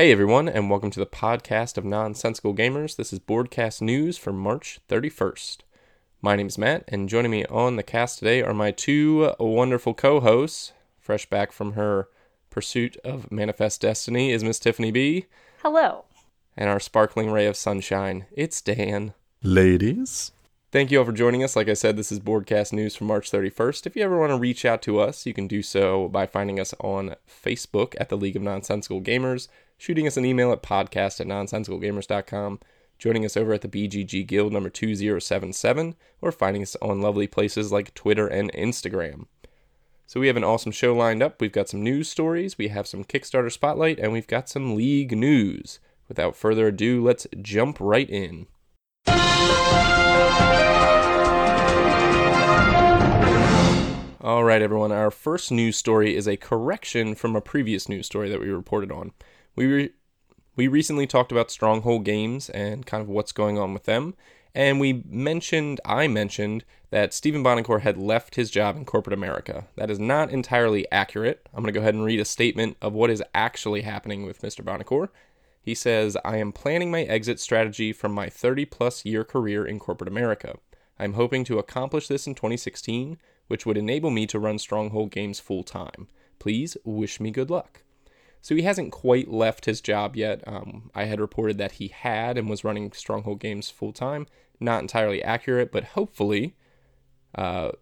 Hey everyone, and welcome to the podcast of Nonsensical Gamers. This is Boardcast News for March 31st. My name is Matt, and joining me on the cast today are my two wonderful co hosts. Fresh back from her pursuit of Manifest Destiny is Miss Tiffany B. Hello. And our sparkling ray of sunshine, it's Dan. Ladies. Thank you all for joining us. Like I said, this is Boardcast News for March 31st. If you ever want to reach out to us, you can do so by finding us on Facebook at the League of Nonsensical Gamers, shooting us an email at podcast at nonsensicalgamers.com, joining us over at the BGG Guild number 2077, or finding us on lovely places like Twitter and Instagram. So we have an awesome show lined up. We've got some news stories, we have some Kickstarter spotlight, and we've got some league news. Without further ado, let's jump right in. All right, everyone. Our first news story is a correction from a previous news story that we reported on. We re- we recently talked about Stronghold Games and kind of what's going on with them, and we mentioned I mentioned that Stephen Buonocore had left his job in corporate America. That is not entirely accurate. I'm going to go ahead and read a statement of what is actually happening with Mr. Buonocore. He says, "I am planning my exit strategy from my 30 plus year career in corporate America. I'm hoping to accomplish this in 2016." which would enable me to run Stronghold games full time. Please wish me good luck. So he hasn't quite left his job yet. Um, I had reported that he had and was running Stronghold games full time. Not entirely accurate, but hopefully, uh,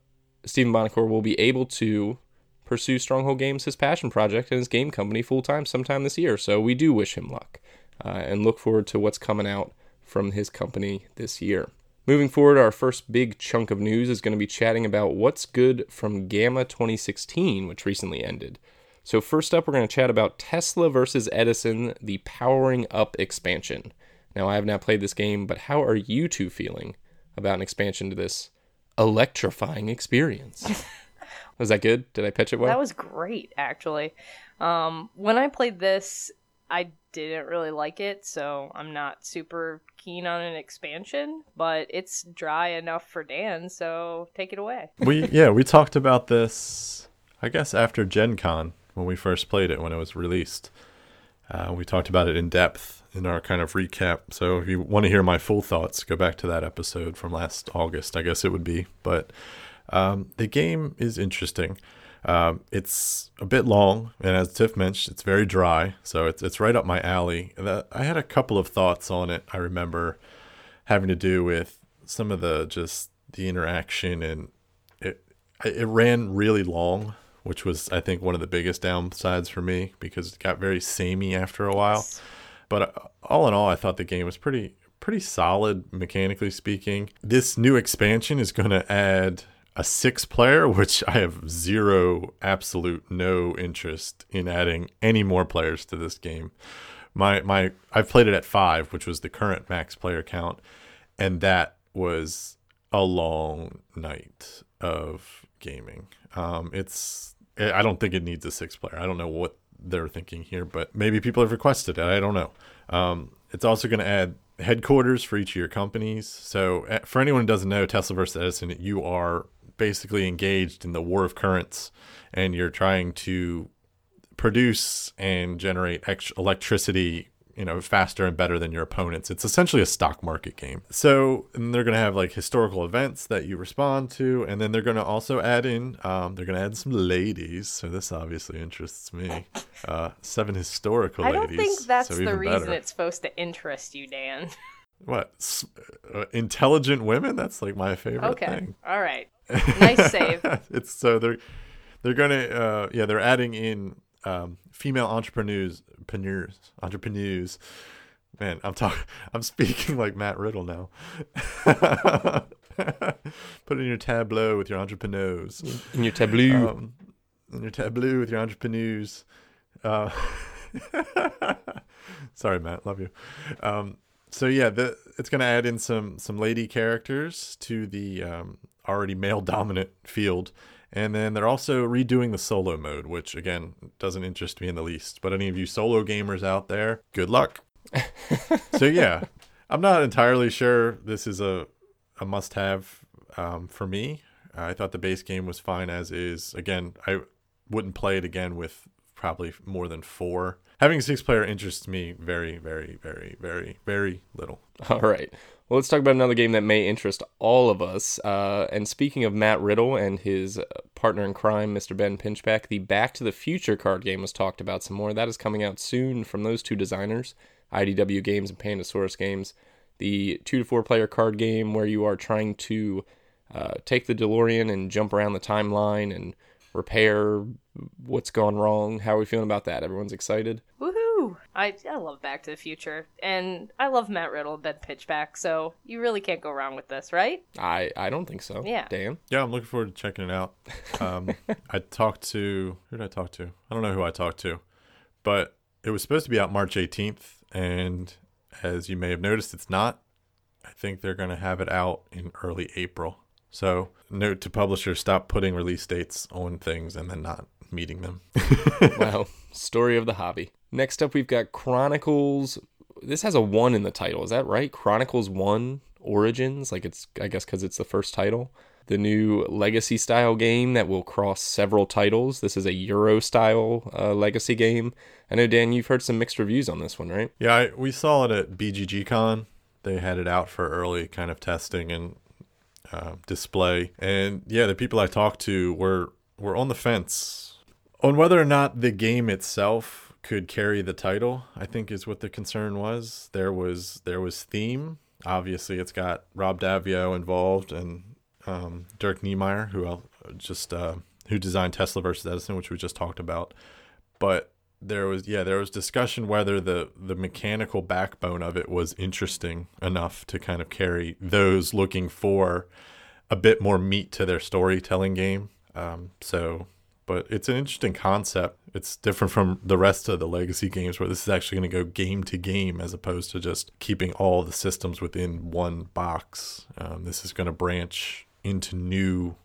Stephen Buonocore will be able to pursue Stronghold Games, his passion project, and his game company full time sometime this year. So we do wish him luck uh, and look forward to what's coming out from his company this year. Moving forward, our first big chunk of news is going to be chatting about what's good from GAMA 2016, which recently ended. So, first up, we're going to chat about Tesla versus Edison, the Powering Up expansion. Now, I have not played this game, but how are you two feeling about an expansion to this electrifying experience? was that good? Did I pitch it well? That was great, actually. Um, when I played this, I didn't really like it, so I'm not super keen on an expansion, but it's dry enough for Dan, so take it away. we yeah, we talked about this I guess after Gen Con when we first played it when it was released. Uh, we talked about it in depth in our kind of recap. So if you want to hear my full thoughts, go back to that episode from last August, I guess it would be. But um, the game is interesting. Um, it's a bit long, and as Tiff mentioned, it's very dry, so it's it's right up my alley. I had a couple of thoughts on it. I remember having to do with some of the just the interaction, and it it ran really long, which was I think one of the biggest downsides for me because it got very samey after a while. But uh, all in all, I thought the game was pretty pretty solid mechanically speaking. This new expansion is going to add a six player, which I have zero, absolute no interest in adding any more players to this game. My my I've played it at five, which was the current max player count, and that was a long night of gaming. Um, it's I don't think it needs a six player. I don't know what they're thinking here, but maybe people have requested it. I don't know. Um, it's also going to add headquarters for each of your companies. So eh, for anyone who doesn't know, Tesla versus Edison, you are basically engaged in the war of currents and you're trying to produce and generate electricity you know faster and better than your opponents. It's essentially a stock market game. So and they're going to have like historical events that you respond to and then they're going to also add in um, they're going to add some ladies. So this obviously interests me. Uh, seven historical ladies. i don't think that's so the reason better. it's supposed to interest you dan. What? Uh, intelligent women? That's like my favorite okay. thing. All right. Nice save. it's so they're they're gonna uh, yeah they're adding in um, female entrepreneurs entrepreneurs entrepreneurs. Man, I'm talking. I'm speaking like Matt Riddle now. Put in your tableau with your entrepreneurs. In your tableau. Um, in your tableau with your entrepreneurs. Uh, sorry, Matt. Love you. Um, so yeah, the, it's going to add in some some lady characters to the um, already male dominant field. And then they're also redoing the solo mode, which again doesn't interest me in the least. But any of you solo gamers out there, good luck. so yeah, I'm not entirely sure this is a a must have um, for me. I thought the base game was fine as is. Again, I wouldn't play it again with probably more than four. Having a six player interests me very, very, very, very, very little. All right. Well, let's talk about another game that may interest all of us. Uh, and speaking of Matt Riddle and his partner in crime, Mr. Ben Pinchback, the Back to the Future card game was talked about some more. That is coming out soon from those two designers, IDW Games and Pandasaurus Games. The two to four player card game where you are trying to uh, take the DeLorean and jump around the timeline and repair what's gone wrong. How are we feeling about that? Everyone's excited? Woohoo! I, I love Back to the Future, and I love Matt Riddle, Ben Pinchback, so you really can't go wrong with this, right? I, I don't think so. Yeah. Dan? Yeah, I'm looking forward to checking it out. Um, I talked to who did I talk to? I don't know who I talked to, but it was supposed to be out March 18th, and as you may have noticed, it's not. I think they're going to have it out in early April. So, note to publishers: stop putting release dates on things and then not meeting them. wow, story of the hobby. Next up, we've got Chronicles. This has a one in the title. Is that right? Chronicles One Origins. Like it's, I guess, because it's the first title. The new legacy style game that will cross several titles. This is a Euro style uh, legacy game. I know Dan, you've heard some mixed reviews on this one, right? Yeah, I, we saw it at BGG Con. They had it out for early kind of testing and uh, display, and yeah, the people I talked to were were on the fence on whether or not the game itself could carry the title. I think is what the concern was. There was there was theme. Obviously, it's got Rob Daviau involved and um, Dirk Knemeyer, who just uh, who designed Tesla versus Edison, which we just talked about. But there was yeah there was discussion whether the the mechanical backbone of it was interesting enough to kind of carry those looking for a bit more meat to their storytelling game um, so but it's an interesting concept it's different from the rest of the legacy games where this is actually going to go game to game as opposed to just keeping all the systems within one box um, this is going to branch into new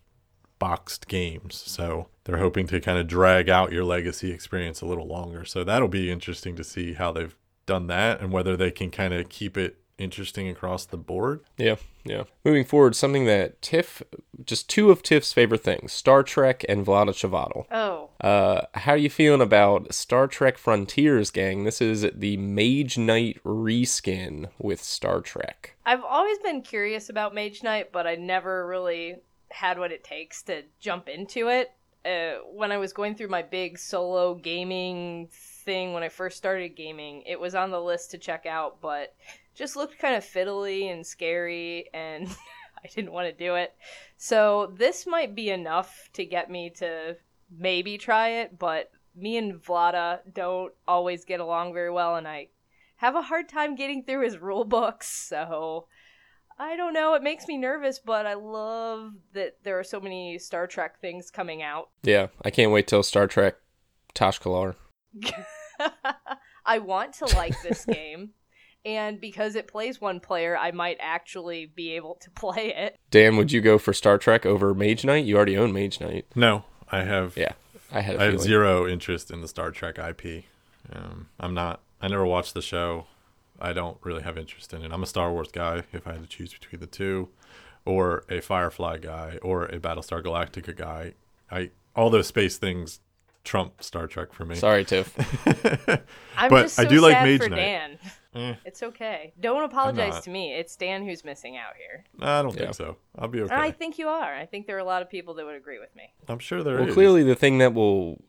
boxed games. So they're hoping to kind of drag out your legacy experience a little longer. So that'll be interesting to see how they've done that and whether they can kind of keep it interesting across the board. Yeah, yeah. Moving forward, something that Tiff, just two of Tiff's favorite things, Star Trek and Vlaada Chvátil. Oh. Uh, how are you feeling about Star Trek Frontiers, gang? This is the Mage Knight reskin with Star Trek. I've always been curious about Mage Knight, but I never really had what it takes to jump into it. Uh, when I was going through my big solo gaming thing when I first started gaming, it was on the list to check out, but just looked kind of fiddly and scary, and I didn't want to do it. So this might be enough to get me to maybe try it, but me and Vlaada don't always get along very well, and I have a hard time getting through his rule books, so I don't know. It makes me nervous, but I love that there are so many Star Trek things coming out. Yeah, I can't wait till Star Trek Tashkalar. I want to like this game, and because it plays one player, I might actually be able to play it. Dan, would you go for Star Trek over Mage Knight? You already own Mage Knight. No, I have. Yeah, I had. I have zero interest in the Star Trek IP. Um, I'm not. I never watched the show. I don't really have interest in it. I'm a Star Wars guy. If I had to choose between the two, or a Firefly guy, or a Battlestar Galactica guy, I all those space things trump Star Trek for me. Sorry, Tiff. I'm But just so I do like sad Mage for Knight. Dan. Eh. It's okay. Don't apologize to me. It's Dan who's missing out here. I don't Yeah. think so. I'll be okay. I think you are. I think there are a lot of people that would agree with me. I'm sure there is. well, clearly the thing that will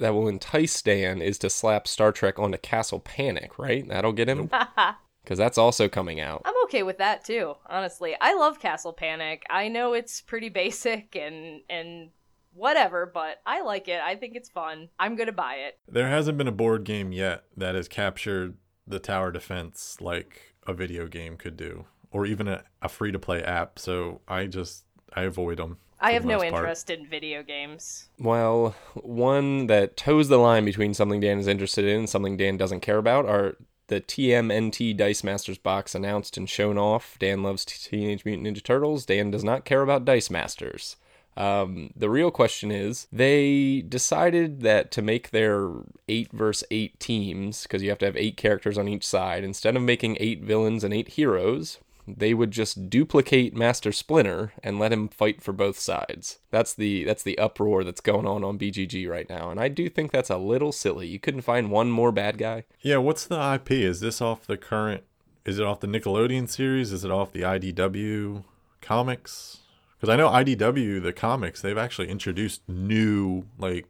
that will entice Dan is to slap Star Trek onto Castle Panic, right? That'll get him because that's also coming out. I'm okay with that too, honestly. I love Castle Panic. I know it's pretty basic and and whatever, but I like it. I think it's fun. I'm going to buy it. There hasn't been a board game yet that has captured the tower defense like a video game could do, or even a, a free to play app. So I just I avoid them. I have no interest in video games. Well, one that toes the line between something Dan is interested in and something Dan doesn't care about are the TMNT Dice Masters box announced and shown off. Dan loves Teenage Mutant Ninja Turtles. Dan does not care about Dice Masters. Um, the real question is they decided that to make their eight versus eight teams, because you have to have eight characters on each side, instead of making eight villains and eight heroes, they would just duplicate Master Splinter and let him fight for both sides. That's the that's the uproar that's going on on BGG right now, and I do think that's a little silly. You couldn't find one more bad guy. Yeah, what's the IP? Is this off the current? Is it off the Nickelodeon series? Is it off the IDW comics? Because I know IDW, the comics, they've actually introduced new like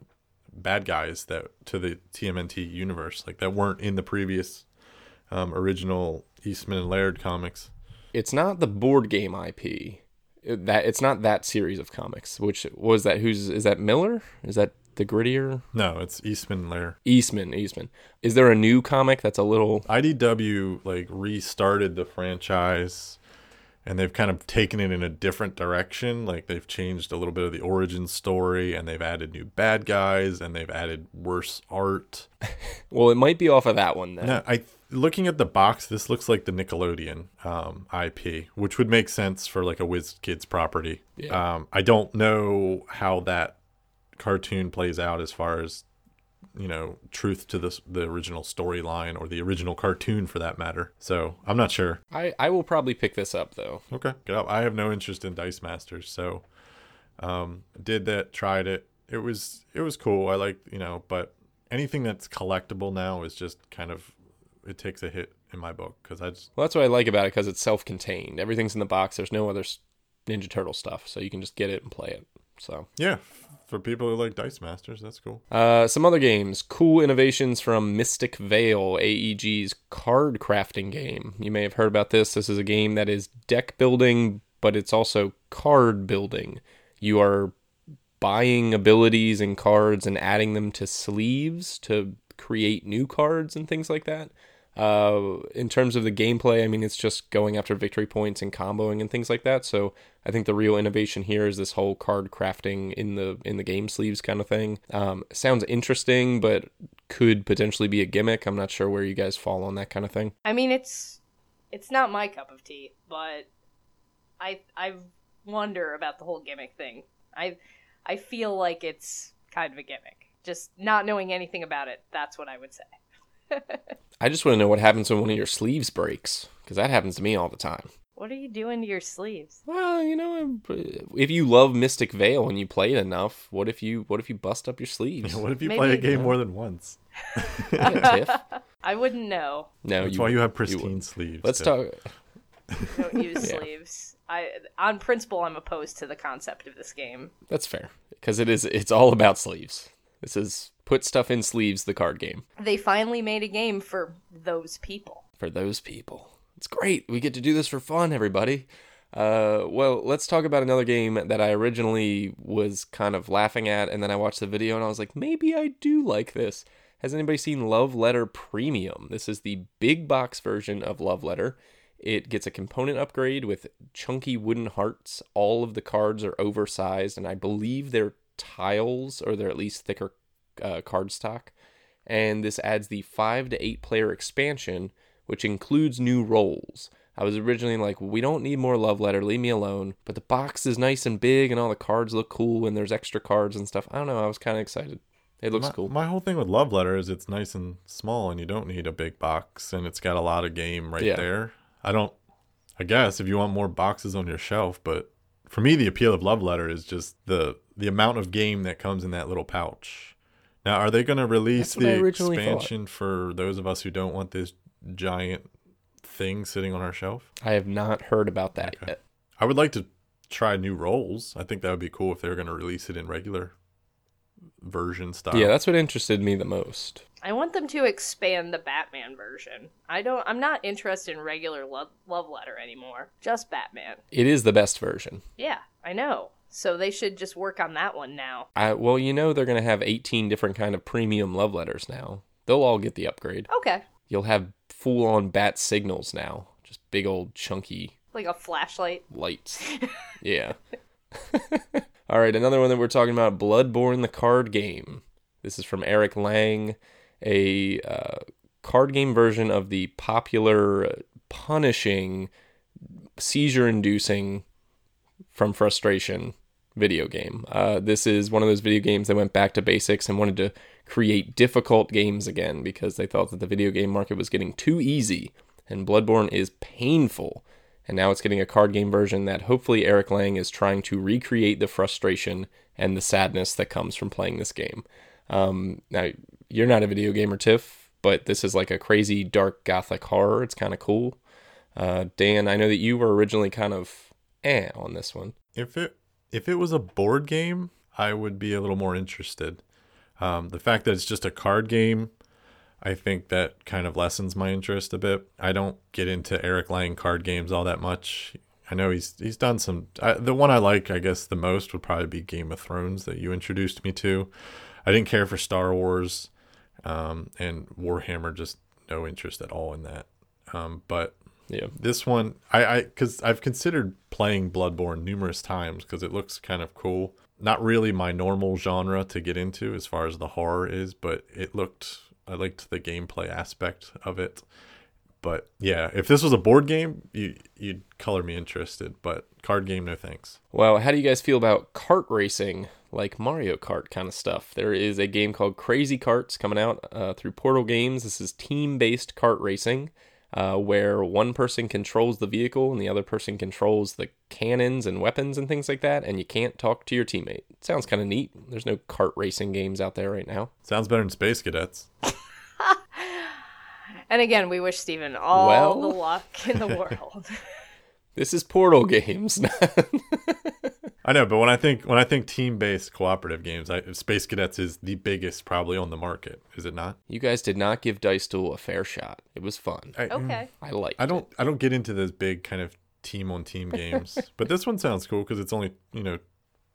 bad guys that to the TMNT universe, like that weren't in the previous um, original Eastman and Laird comics. It's not the board game IP. That it's not that series of comics. Which was that? Who's is that? Miller? Is that the grittier No, it's Eastman and Laird. Eastman? Eastman. Is there a new comic that's a little? IDW like restarted the franchise and they've kind of taken it in a different direction. Like they've changed a little bit of the origin story and they've added new bad guys and they've added worse art. Well, it might be off of that one then. No, I looking at the box, this looks like the Nickelodeon um, IP, which would make sense for like a WizKids property. Yeah. Um, I don't know how that cartoon plays out as far as you know truth to this the original storyline or the original cartoon for that matter. So I'm not sure. I I will probably pick this up though. Okay, good. I have no interest in Dice Masters, so um, did that, tried it. It was it was cool. I like you know, but anything that's collectible now is just kind of it takes a hit in my book because I just Well, that's what I like about it because it's self-contained. Everything's in the box. There's no other Ninja Turtle stuff, so you can just get it and play it. So, yeah for people who like Dice Masters, that's cool. uh, some other games, cool innovations from Mystic Vale, AEG's card crafting game. You may have heard about this. This is a game that is deck building, but it's also card building. You are buying abilities and cards and adding them to sleeves to create new cards and things like that. Uh, in terms of the gameplay, I mean, it's just going after victory points and comboing and things like that. So I think the real innovation here is this whole card crafting in the in the game sleeves kind of thing. Um, sounds interesting, but could potentially be a gimmick. I'm not sure where you guys fall on that kind of thing. I mean, it's it's not my cup of tea, but I I wonder about the whole gimmick thing. I I feel like it's kind of a gimmick. Just not knowing anything about it, that's what I would say. I just want to know what happens when one of your sleeves breaks because that happens to me all the time. What are you doing to your sleeves? Well, you know, if you love Mystic Vale and you play it enough, what if you what if you bust up your sleeves? what if you Maybe- play a game more than once? Yeah, I wouldn't know. No, That's you, why you have pristine wouldn't. sleeves. Let's Tim. talk. Don't use Yeah. sleeves. I on principle, I'm opposed to the concept of this game. That's fair because it is. It's all about sleeves. This is put stuff in sleeves. The card game They finally made a game for those people. for those people. It's great. We get to do this for fun, everybody. Uh, well, let's talk about another game that I originally was kind of laughing at, and then I watched the video and I was like, maybe I do like this. Has anybody seen Love Letter Premium? This is the big box version of Love Letter. It gets a component upgrade with chunky wooden hearts. All of the cards are oversized, and I believe they're tiles or they're at least thicker uh, card stock. And this adds the five to eight player expansion, which includes new roles. I was originally like, we don't need more love letter, leave me alone. But the box is nice and big, and all the cards look cool, and there's extra cards and stuff. I don't know. I was kind of excited. It looks my, cool. My whole thing with Love Letter is it's nice and small, and you don't need a big box, and it's got a lot of game right Yeah. there. I don't. I guess if you want more boxes on your shelf, but for me, the appeal of Love Letter is just the the amount of game that comes in that little pouch. Now, are they going to release That's what I the originally thought. expansion for those of us who don't want this giant thing sitting on our shelf? I have not heard about that Okay. yet. I would like to try new roles. I think that would be cool if they were going to release it in regular version style. Yeah, that's what interested me the most. I want them to expand the Batman version. I don't. I'm not interested in regular love, love letter anymore. Just Batman. It is the best version. Yeah, I know. So they should just work on that one now. I, well, you know they're gonna have 18 different kind of premium love letters now. They'll all get the upgrade. Okay, You'll have full on bat signals now, just big old chunky like a flashlight. lights. yeah. All right, another one that we're talking about Bloodborne the card game. This is from Eric Lang, a uh, card game version of the popular uh, punishing, seizure inducing from frustration video game. Uh, this is one of those video games that went back to basics and wanted to create difficult games again because they thought that the video game market was getting too easy and Bloodborne is painful and now it's getting a card game version that hopefully Eric Lang is trying to recreate the frustration and the sadness that comes from playing this game. Um, now, you're not a video gamer, Tiff, but this is like a crazy dark gothic horror. It's kind of cool. Uh, Dan, I know that you were originally kind of eh on this one. If it if it was a board game, I would be a little more interested. Um, the fact that it's just a card game, I think that kind of lessens my interest a bit. I don't get into Eric Lang card games all that much. I know he's he's done some. I, the one I like, I guess, the most would probably be Game of Thrones that you introduced me to. I didn't care for Star Wars, um, and Warhammer. Just no interest at all in that. Um, but Yeah. this one, I I because I've considered playing Bloodborne numerous times because it looks kind of cool. Not really my normal genre to get into as far as the horror is, but it looked. I liked the gameplay aspect of it. But yeah, if this was a board game, you you'd color me interested. But card game, no thanks. Well, how do you guys feel about kart racing, like Mario Kart kind of stuff? There is a game called Crazy Karts coming out uh, through Portal Games. This is team based kart racing, uh, where one person controls the vehicle and the other person controls the cannons and weapons and things like that, and you can't talk to your teammate. sounds kind of neat. There's no kart racing games out there right now. Sounds better than Space Cadets. And again, we wish Stephen all Well- the luck in the world. This is Portal Games. I know, but when I think when I think team based cooperative games, I, Space Cadets is the biggest probably on the market. Is it not? you guys did not give Dice Duel a fair shot. It was fun. I, okay. I like. I don't I don't get into those big kind of team on team games, but this one sounds cool because it's only you know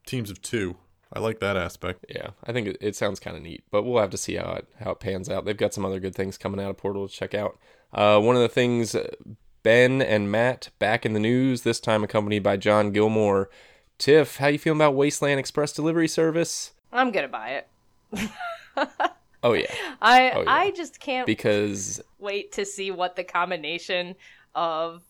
teams of two. I like that aspect. Yeah, I think it, it sounds kind of neat, but we'll have to see how it how it pans out. They've got some other good things coming out of Portal to check out. Uh, one of the things, uh, Ben and Matt back in the news this time, accompanied by John Gilmour. Tiff, how you feeling about Wasteland Express Delivery Service? I'm gonna buy it. Oh yeah, I Oh, yeah. I just can't because wait to see what the combination of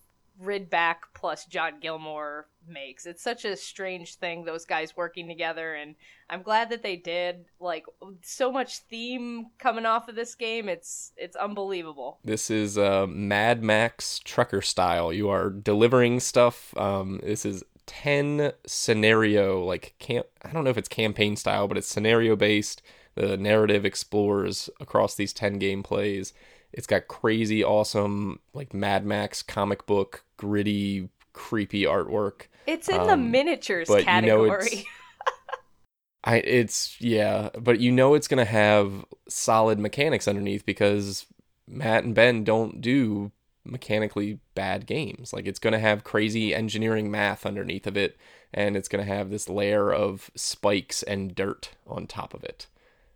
Ridback plus John Gilmour makes. It's such a strange thing, those guys working together, and I'm glad that they did. Like so much theme coming off of this game, it's it's unbelievable. this is uh, Mad Max trucker style. You are delivering stuff. Um, this is ten scenario like camp. I don't know if it's campaign style, but it's scenario based. The narrative explores across these ten gameplays. It's got crazy, awesome, like Mad Max comic book, gritty, creepy artwork. It's in the Um, miniatures but you know category. it's- I it's yeah, but you know it's gonna have solid mechanics underneath because Matt and Ben don't do mechanically bad games. Like it's gonna have crazy engineering math underneath of it, and it's gonna have this layer of spikes and dirt on top of it.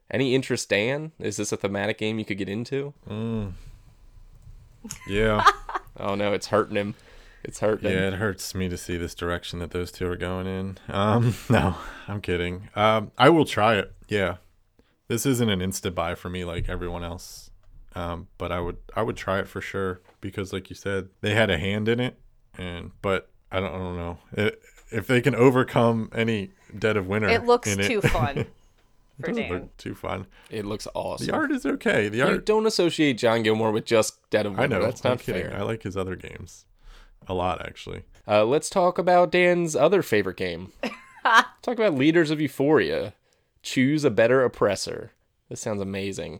Any interest, Dan? Is this a thematic game you could get into? Mm. Yeah, Oh no, it's hurting him. It's hurting yeah, it hurts me to see this direction that those two are going in. Um, no, I'm kidding. Um, I will try it. Yeah, this isn't an insta buy for me like everyone else. Um, but I would I would try it for sure because, like you said, they had a hand in it, and but I don't I don't know it, if they can overcome any dead of winter. it looks in too fun It for doesn't Dan. look too fun. It looks awesome. The art is okay. The You art don't associate John Gilmour with just Dead of Winter. I Winter. know. That's I'm not kidding. fair. I like his other games a lot, actually. Uh, let's talk about Dan's other favorite game. talk about Leaders of Euphoria. Choose a better oppressor. This sounds amazing.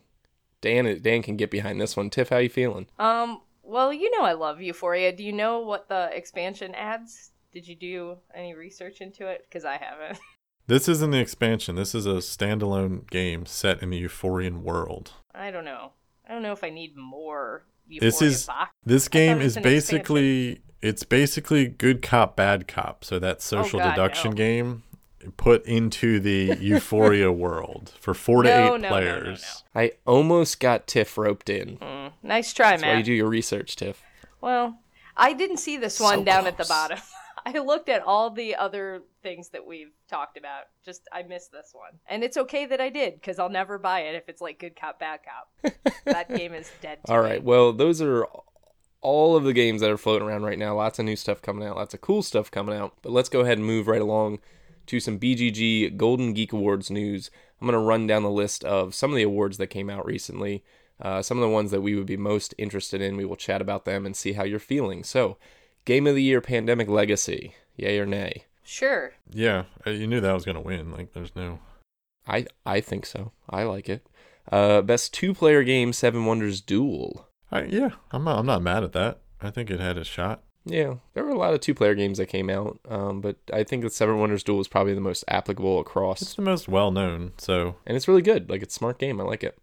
Dan Dan can get behind this one. Tiff, how you feeling? Um, well, you know I love Euphoria. Do you know what the expansion adds? Did you do any research into it? Because I haven't. This isn't the expansion. This is a standalone game set in the Euphorian world. I don't know. I don't know if I need more Euphoria This is box. this game is basically it's basically good cop bad cop. So that oh, social God, deduction no. game put into the Euphoria world for 4 to No, 8 no, no, no, players. I almost got Tiff roped in. Mm, nice try, That's why you do your research, Tiff. Well, I didn't see this So one down at the bottom. I looked at all the other things that we've talked about. Just I missed this one, and it's okay that I did because I'll never buy it if it's like good cop, bad cop. that game is dead. To All me. right. Well, those are all of the games that are floating around right now. Lots of new stuff coming out. Lots of cool stuff coming out. But let's go ahead and move right along to some BGG Golden Geek Awards news. I'm going to run down the list of some of the awards that came out recently. Uh, some of the ones that we would be most interested in. We will chat about them and see how you're feeling. So, Game of the Year Pandemic Legacy. Yay or nay? Sure. Yeah, uh, you knew that was gonna win. Like, there's no. I I think so. I like it. Uh, best two player game Seven Wonders Duel. I, yeah, I'm not. I'm not mad at that. I think it had a shot. Yeah, there were a lot of two player games that came out, um, but I think that Seven Wonders Duel is probably the most applicable across, It's the most well known. So and it's really good. Like it's a smart game. I like it.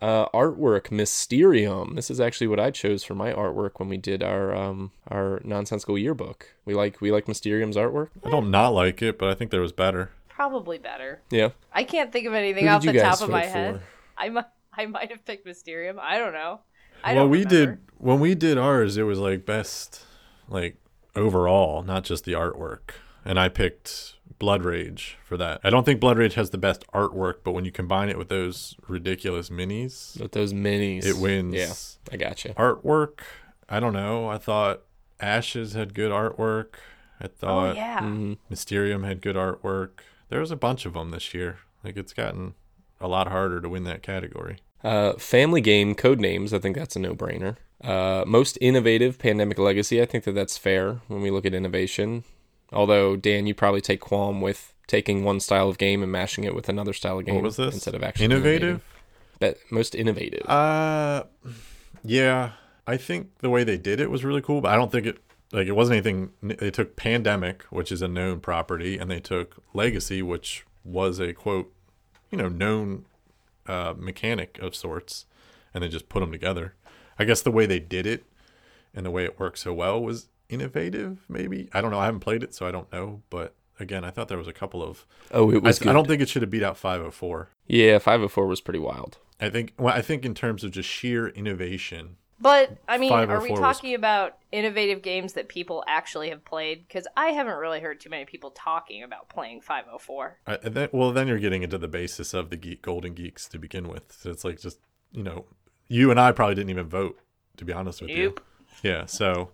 Uh, artwork Mysterium. This is actually what I chose for my artwork when we did our um our nonsensical yearbook. We like we like Mysterium's artwork. I don't not like it, but I think there was better. Probably better. Yeah. I can't think of anything Who off the top of my vote head. I might I might have picked Mysterium. I don't know. I well, don't we remember. did when we did ours. It was like best, like overall, not just the artwork. And I picked Blood Rage for that. I don't think Blood Rage has the best artwork, but when you combine it with those ridiculous minis, With those minis, it wins. Yeah, I gotcha. Artwork, I don't know. I thought Ashes had good artwork. I thought Oh thought yeah. hmm Mysterium had good artwork. There was a bunch of them this year. Like it's gotten a lot harder to win that category. Uh, family game Codenames. I think that's a no brainer. Uh, most innovative Pandemic Legacy. I think that that's fair when we look at innovation. Although Dan, you probably take qualm with taking one style of game and mashing it with another style of game What was this? instead of actually Innovative? But most innovative. Uh, yeah. I think the way they did it was really cool, but I don't think it like it wasn't anything. They took Pandemic, which is a known property, and they took Legacy, which was a quote, you know, known uh, mechanic of sorts, and they just put them together. I guess the way they did it and the way it worked so well was innovative. Maybe I don't know. I haven't played it, so I don't know. But again, I thought there was a couple of. oh, it was. I good. don't think it should have beat out 504. Yeah, five hundred four was pretty wild. I think. Well, I think in terms of just sheer innovation, But I mean, are oh we 504 was- talking about innovative games that people actually have played? Because I haven't really heard too many people talking about playing 504. I, and then, well, then you're getting into the basis of the geek, Golden Geeks to begin with. So it's like just you know, you and I probably didn't even vote, to be honest with you. Yeah, so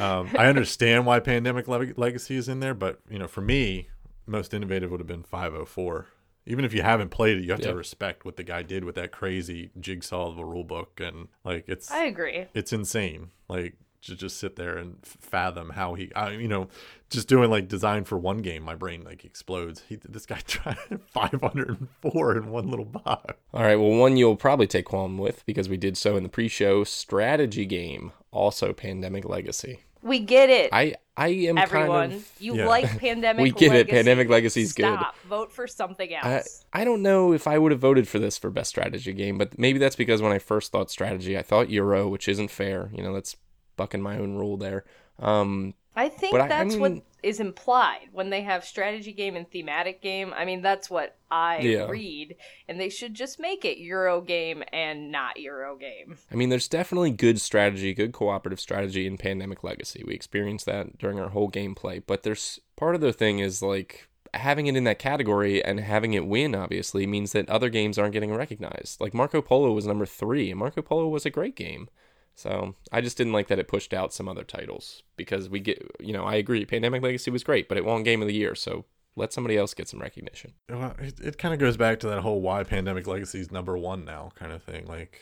um, I understand why Pandemic Le- Legacy is in there, but you know, for me, most innovative would have been 504. Even if you haven't played it, you have Yeah. to respect what the guy did with that crazy jigsaw of a rule book, and like it's I agree. it's insane. Like to just sit there and f- fathom how he, I, you know, just doing like design for one game, my brain like explodes. He, this guy tried 504 in one little box. All right, well, one you'll probably take qualm with because we did so in the pre-show strategy game, also Pandemic Legacy. We get it. I I am Everyone, kind of you yeah. like Pandemic We get it. Legacy. Pandemic Legacy's good. Vote for something I, else. I don't know if I would have voted for this for best strategy game, but maybe that's because when I first thought strategy, I thought Euro, which isn't fair. You know, that's bucking my own rule there. Um, I think But I- I that's what mean- is implied when they have strategy game and thematic game. I mean, that's what I Yeah. read, and they should just make it Euro game and not Euro game. I mean, there's definitely good strategy, good cooperative strategy in Pandemic Legacy. We experienced that during our whole gameplay, but there's part of the thing is like having it in that category and having it win obviously means that other games aren't getting recognized. Like Marco Polo was number 3, and Marco Polo was a great game. So, I just didn't like that it pushed out some other titles because we get, you know, I agree Pandemic Legacy was great, but it won game of the year, so let somebody else get some recognition. Well, it, it kind of goes back to that whole why Pandemic Legacy is number one now kind of thing. Like,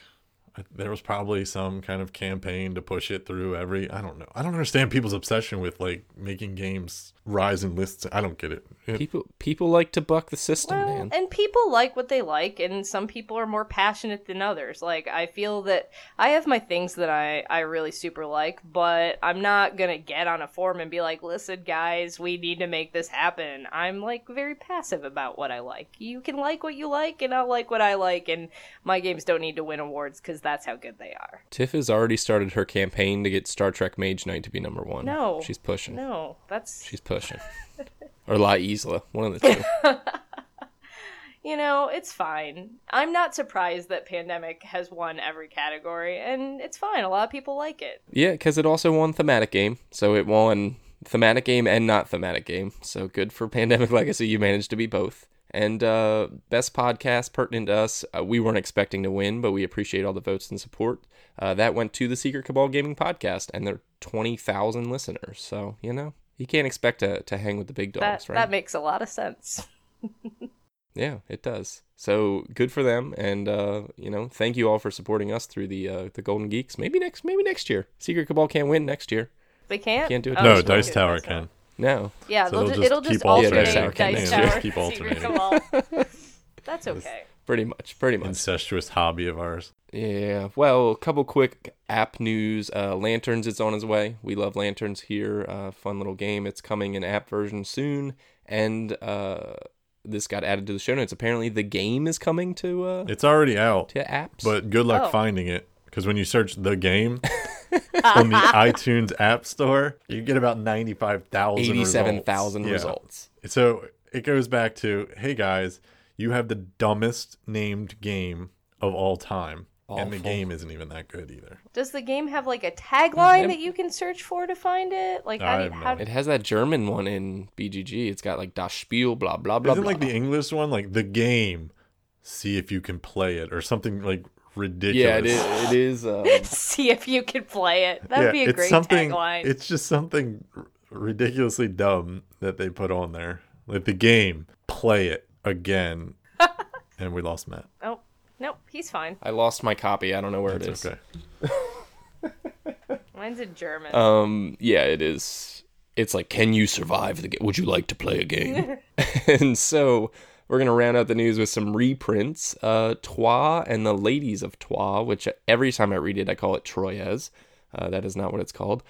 I- there was probably some kind of campaign to push it through every. I don't know. I don't understand people's obsession with like making games rise in lists. I don't get it. It- People people like to buck the system, Well, man. and people like what they like, and some people are more passionate than others. Like I feel that I have my things that I I really super like, but I'm not gonna get on a forum and be like, "Listen, guys, we need to make this happen." I'm like very passive about what I like. You can like what you like, and I'll like what I like, and my games don't need to win awards because that's how good they are. Tiff has already started her campaign to get Star Trek Mage Knight to be number one. No. she's pushing. No, that's She's pushing. Or La Isla, one of the two. you know, it's fine. I'm not surprised that Pandemic has won every category, and it's fine. A lot of people like it. yeah, because it also won thematic game, so it won thematic game and not thematic game. So good for Pandemic Legacy. You managed to be both. And uh, best podcast pertinent to us. Uh, we weren't expecting to win, but we appreciate all the votes and support. Uh, that went to the Secret Cabal Gaming Podcast, and they're twenty thousand listeners. So you know you can't expect to to hang with the big dogs, That right? that makes a lot of sense. Yeah, it does. So good for them, and uh, you know, thank you all for supporting us through the uh, the Golden Geeks. Maybe next, maybe next year. Secret Cabal can't win next year. They can't. Can't do it Oh, no, Dice they Dice can't Tower Dice can. No. Yeah, So they'll they'll ju- just it'll just keep all- Yeah, alternate Dice Tower Dice yeah. Tower. Keep Secret alternating. Cabal. That's okay. Pretty much. Pretty much. Incestuous hobby of ours. Yeah. Well, a couple quick app news. Uh, Lanterns is on its way. We love Lanterns here. Uh, fun little game. It's coming in app version soon, and uh, this got added to the show notes. Apparently, the game is coming to uh, It's already out, to apps. but good luck Oh. finding it because when you search the game on the iTunes App Store, you get about ninety-five thousand, eighty-seven thousand Yeah. results. So it goes back to, hey guys, you have the dumbest named game of all time, and the game isn't even that good either. Does the game have like a tagline that you can search for to find it? Like I how, do have you- no how idea. It has that German one in BGG. It's got like Das Spiel, blah blah blah. Isn't blah. like the English one like the game? See if you can play it or something like ridiculous. yeah, it is. It is um, see if you can play it? That'd yeah, be a it's great something. tagline. It's just something r- ridiculously dumb that they put on there. Like the game, play it again, and we lost Matt. Oh, nope, he's fine. I lost my copy. I don't know where it That's is. okay. Mine's in German. Um, yeah, it is. It's like, can you survive the game? Would you like to play a game? and so we're gonna round out the news with some reprints. Uh, Trois and the Ladies of Trois, which every time I read it, I call it Troyes. Uh, that is not what it's called.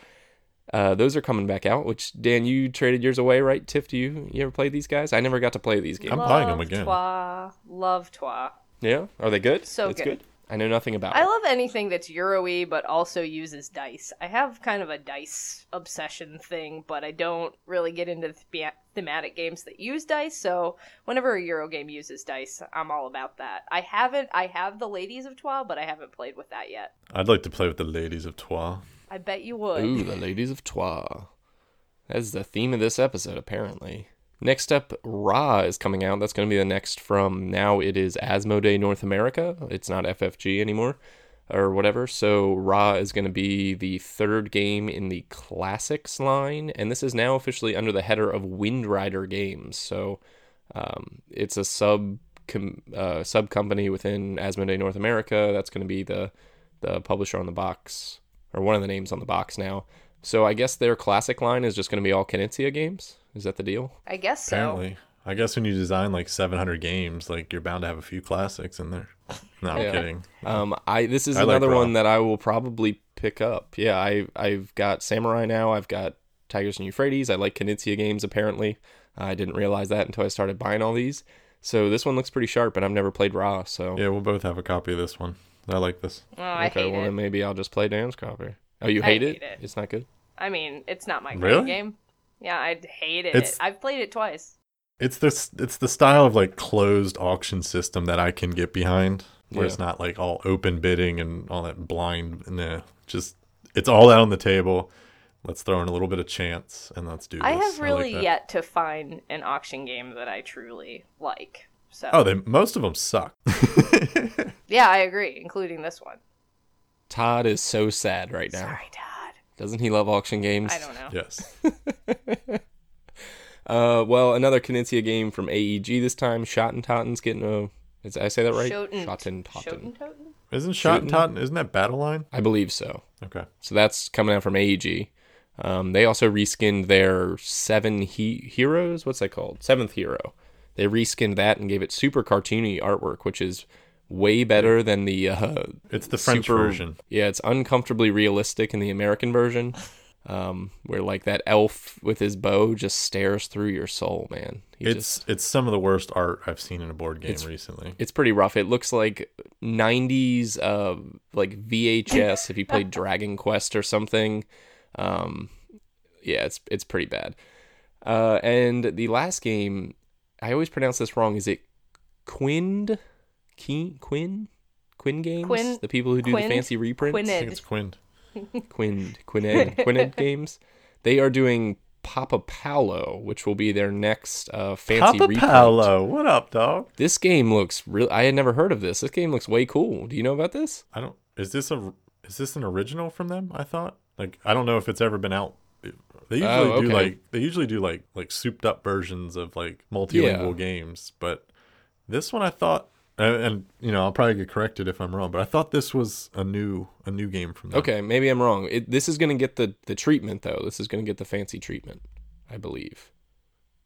Uh, those are coming back out. Which Dan, you traded yours away, right? Tiff, do you you ever play these guys? I never got to play these games. I'm buying 'em them again. Toi. Love Toi. Yeah, are they good? So it's good. I know nothing about. I it. love anything that's Euro-y but also uses dice. I have kind of a dice obsession thing, but I don't really get into the thematic games that use dice. So whenever a Euro game uses dice, I'm all about that. I haven't. I have the Ladies of Trois, but I haven't played with that yet. I'd like to play with the ladies of Trois. I bet you would. Ooh, the Ladies of Trois. That's the theme of this episode, apparently. Next up, Ra is coming out. That's going to be the next from now. It is Asmodee North America. It's not FFG anymore or whatever. So Ra is going to be the third game in the classics line, and this is now officially under the header of Windrider Games. So um, it's a sub com- uh, sub company within Asmodee North America. That's going to be the the publisher on the box or one of the names on the box now. So I guess their classic line is just going to be all Knizia games. Is that the deal? I guess so. Apparently, I guess when you design like 700 games, like you're bound to have a few classics in there. No, I'm Yeah. kidding. Um, I this is I another Ra. one that I will probably pick up. Yeah, I I've got Samurai now. I've got Tigris and Euphrates. I like Knizia games. Apparently, I didn't realize that until I started buying all these. So this one looks pretty sharp, and I've never played Ra. So Yeah, we'll both have a copy of this one. I like this. Oh, I okay, hate well it. then maybe I'll just play Dan's copy. Oh, you I hate, hate it? it. It's not good. I mean, it's not my kind Really? game. Yeah, I hate it. It's- I've played it twice. It's this. It's the style of like closed auction system that I can get behind, where Yeah. it's not like all open bidding and all that blind. Nah, just it's all out on the table. Let's throw in a little bit of chance and let's do this. I have like really that. yet to find an auction game that I truly like. So Oh, they most of them suck. yeah, I agree, including this one. Todd is so sad right now. Sorry, Todd. Doesn't he love auction games? I don't know. yes. Uh, well, another Knizia game from AEG this time. Schottentoten's getting a. Is, I say that right? Schoten- Schottentoten. Schotentoten? Isn't Shot Totten? Isn't that Battle Line? I believe so. Okay. So that's coming out from AEG. Um, they also reskinned their seven he- heroes. What's that called? Seventh hero. They reskinned that and gave it super cartoony artwork, which is way better than the. Uh, It's the French super- version. Yeah, it's uncomfortably realistic in the American version, um, where like that elf with his bow just stares through your soul, man. He It's just, it's some of the worst art I've seen in a board game It's- recently. it's pretty rough. It looks like '90s, uh, like VHS if you played Dragon Quest or something. Um, yeah, it's it's pretty bad. Uh, and the last game, I always pronounce this wrong. Is it Quind? Queen? Quinn? Quinn Games? Quinn- the people who do Quind? the fancy reprints? I think it's Quind. Quind, Quinned, Quinned Games. They are doing Papa Paolo, which will be their next uh, fancy Papa reprint. Paolo, what up, dog? This game looks real. I had never heard of this. This game looks way cool. Do you know about this? I don't. Is this a? Is this an original from them? I thought. Like I don't know if it's ever been out. They usually Oh, do like they usually do like like souped up versions of like multilingual games, but this one I thought and, and you know I'll probably get corrected if I'm wrong, but I thought this was a new a new game from them. Okay, maybe I'm wrong. It, this is going to get the the treatment though. This is going to get the fancy treatment, I believe.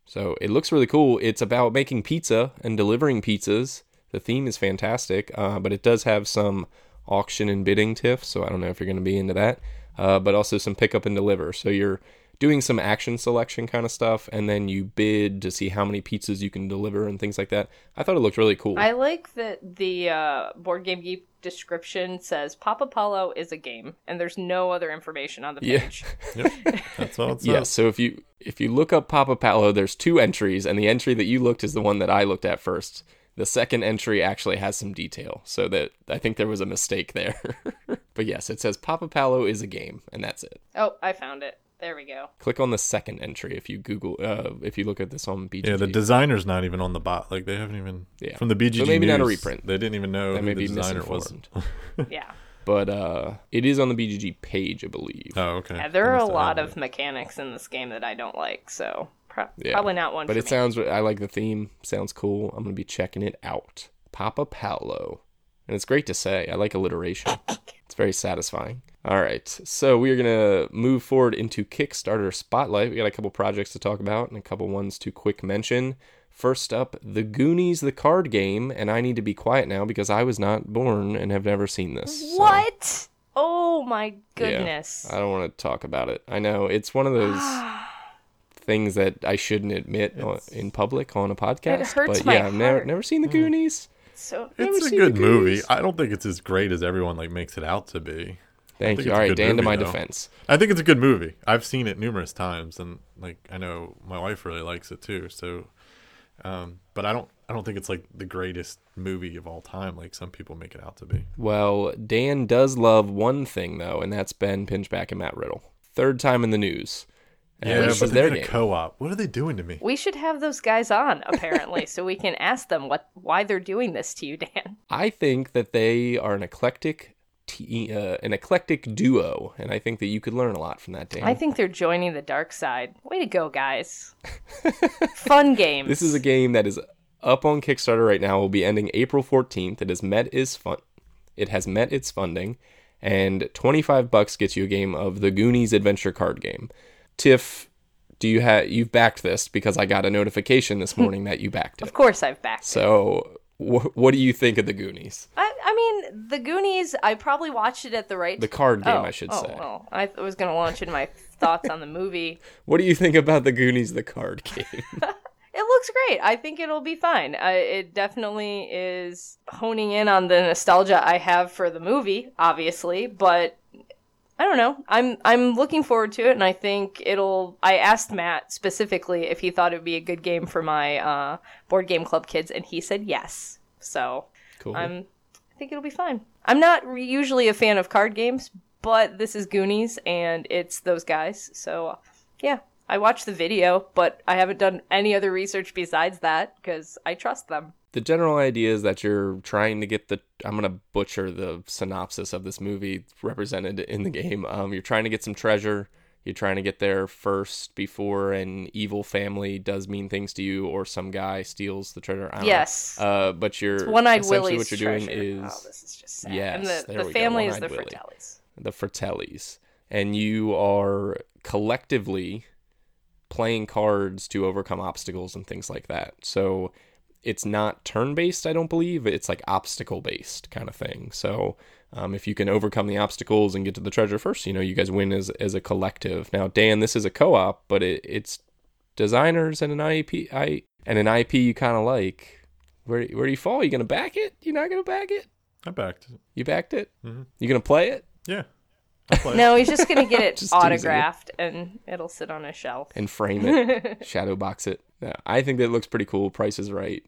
So it looks really cool. It's about making pizza and delivering pizzas. The theme is fantastic, uh, but it does have some auction and bidding tiff. So I don't know if you're going to be into that. Uh, but also some pick up and deliver. So you're doing some action selection kind of stuff, and then you bid to see how many pizzas you can deliver and things like that. I thought it looked really cool. I like that the uh, board game geek description says Papa Paolo is a game, and there's no other information on the Yeah. page. That's all it says. Yes. So if you if you look up Papa Paolo, there's two entries, and the entry that you looked is the one that I looked at first. The second entry actually has some detail, so that I think there was a mistake there. but yes, it says Papa Paolo is a game, and that's it. Oh, I found it. There we go. Click on the second entry if you Google uh, if you look at this on BGG. Yeah, the designer's not even on the bot. Like they haven't even Yeah. from the BGG. So maybe not a reprint. They didn't even know That who may the designer was. misinformed. Yeah. but uh, it is on the BGG page, I believe. Oh, okay. Yeah, there are a lot had of mechanics in this game that I don't like, so pro- Yeah. probably not one But for it me. sounds. I like the theme. Sounds cool. I'm gonna be checking it out. Papa Paolo, and it's great to say. I like alliteration. It's very satisfying. All right, so we are gonna move forward into Kickstarter spotlight. We got a couple projects to talk about and a couple ones to quick mention. First up, The Goonies, the card game, and I need to be quiet now because I was not born and have never seen this. so- What? Oh my goodness. Yeah, goodness. I don't want to talk about it. I know it's one of those things that I shouldn't admit on, in public on a podcast. It hurts but my yeah, I've never never seen the mm. Goonies. so It's a good movie. I don't think it's as great as everyone like makes it out to be. Thank think you. it's All a right, good Dan, to my though. defense. I think it's a good movie. I've seen it numerous times, and like I know my wife really likes it too. So, um, but I don't. I don't think it's like the greatest movie of all time, like some people make it out to be. Well, Dan does love one thing though, and that's Ben Pinchback and Matt Riddle. Third time in the news. And Yeah, but they're did a co-op. What are they doing to me? we should have those guys on apparently so we can ask them what why they're doing this to you, Dan. I think that they are an eclectic, te- uh, an eclectic duo, and I think that you could learn a lot from that. Dan. I think they're joining the dark side. Way to go, guys. Fun game. This is a game that is up on Kickstarter right now. Will be ending April 14th. It has met its fun. It has met its funding, and 25 bucks gets you a game of the Goonies adventure card game. Tiff, do you have you've backed this because I got a notification this morning that you backed it. Of course I've backed it. So, wh- what do you think of the Goonies? I, I mean, the Goonies, I probably watched it at the right The card game, oh, I should oh, say. Well, I th- was going to launch in my thoughts on the movie. What do you think about the Goonies, the card game? It looks great. I think it'll be fine. Uh, it definitely is honing in on the nostalgia I have for the movie, obviously, but I don't know. I'm I'm looking forward to it, and I think it'll. I asked Matt specifically if he thought it would be a good game for my uh, board game club kids, and he said yes. So Cool. I'm. Think it'll be fine. I'm not usually a fan of card games, but this is Goonies, and it's those guys. So yeah, I watched the video, but I haven't done any other research besides that because I trust them. the general idea is that you're trying to get the i'm going to butcher the synopsis of this movie represented in the game um, you're trying to get some treasure you're trying to get there first before an evil family does mean things to you or some guy steals the treasure I don't know. Yes. uh, but you're One-eyed essentially Willie's what you're doing treasure. is oh, this is just sad. Yes, and the, the family is the One-Eyed Fratellis. the Fratellis, and you are collectively playing cards to overcome obstacles and things like that. So it's not turn based, I don't believe. It's like obstacle based kind of thing. So um, if you can overcome the obstacles and get to the treasure first, you know, you guys win as, as a collective. Now, Dan, this is a co op, but it, it's designers and an IEP, I, and an IP you kind of like. Where, where do you fall? You going to back it? You're not going to back it? I backed it. You backed it? Mhm. You going to play it? Yeah. It. No, he's just gonna get it Just teasing you. autographed, and it'll sit on a shelf. and frame it, shadow box it. Yeah, I think that looks pretty cool. Price is right.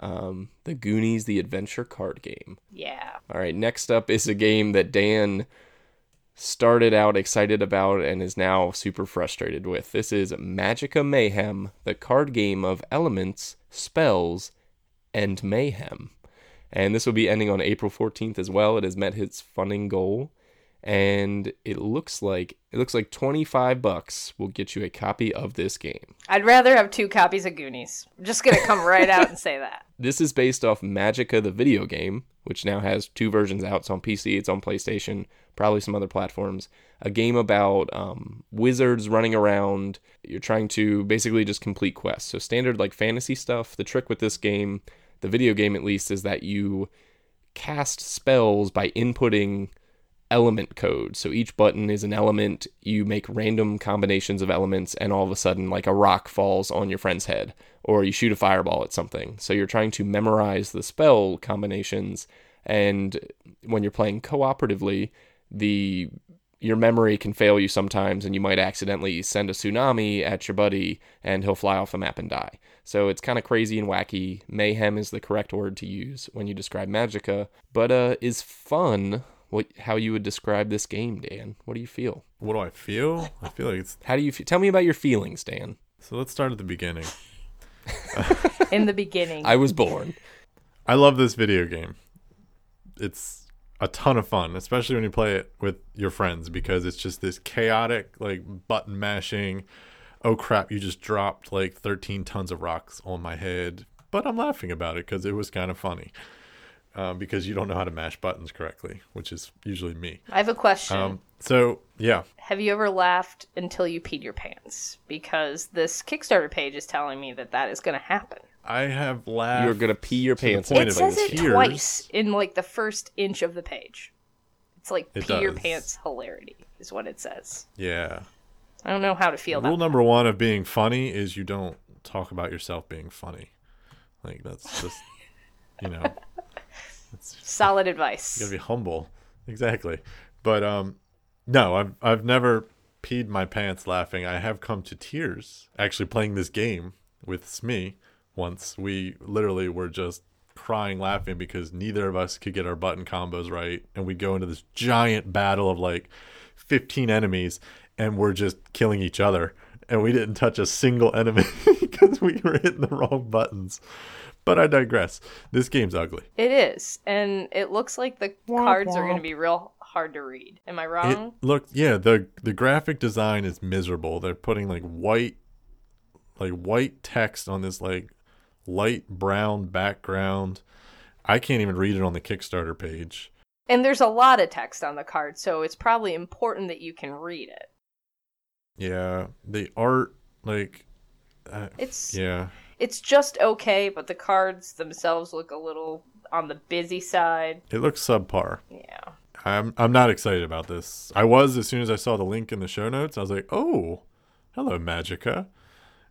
Um, the Goonies, the adventure card game. Yeah. All right, next up is a game that Dan started out excited about and is now super frustrated with. This is Magicka Mayhem, the card game of elements, spells, and mayhem. And this will be ending on April 14th as well. It has met its funding goal. And it looks like it looks like 25 bucks will get you a copy of this game. I'd rather have two copies of Goonies. I'm just gonna come right out and say that. This is based off Magicka the video game, which now has two versions out. It's on PC, it's on PlayStation, probably some other platforms. A game about um, wizards running around. You're trying to basically just complete quests. So standard like fantasy stuff. The trick with this game, the video game at least, is that you cast spells by inputting element code. So each button is an element. You make random combinations of elements, and all of a sudden, like a rock falls on your friend's head, or you shoot a fireball at something. So you're trying to memorize the spell combinations. And when you're playing cooperatively, the your memory can fail you sometimes, and you might accidentally send a tsunami at your buddy, and he'll fly off the map and die. So it's kind of crazy and wacky. Mayhem is the correct word to use when you describe Magicka, but uh, is fun what how you would describe this game, Dan. What do you feel? What do I feel? I feel like it's. How do you feel? Tell me about your feelings, Dan. So let's start at the beginning. In the beginning. I was born. I love this video game. It's a ton of fun, especially when you play it with your friends because it's just this chaotic, like button mashing. Oh crap, you just dropped like 13 tons of rocks on my head. But I'm laughing about it because it was kind of funny. Um, because you don't know how to mash buttons correctly, which is usually me. I have a question. Um, so, yeah, have you ever laughed until you peed your pants? Because this Kickstarter page is telling me that that is going to happen. I have laughed. You're gonna pee your pants. it says it tears. twice in like the first inch of the page. It's like It pee your pants hilarity is what it says. Yeah. I don't know how to feel Rule that. number one of being funny is you don't talk about yourself being funny. Like that's just, you know, Solid you advice. gotta be humble. Exactly. But um, no, I've I've never peed my pants laughing. I have come to tears actually playing this game with Smee. Once we literally were just crying laughing because neither of us could get our button combos right, and we'd go into this giant battle of like 15 enemies, and we're just killing each other, and we didn't touch a single enemy because we were hitting the wrong buttons. But I digress. This game's ugly. It is, and it looks like the cards are going to be real hard to read. Am I It wrong? looked yeah, the the graphic design is miserable. They're putting like white like white text on this like light brown background. I can't even read it on the Kickstarter page. and there's a lot of text on the card, so it's probably important that you can read it. Yeah, the art like uh, It's yeah. It's just okay, but the cards themselves look a little on the busy side. It looks subpar. Yeah. I'm I'm not excited about this. I was as soon as I saw the link in the show notes. I was like, "Oh, hello Magicka."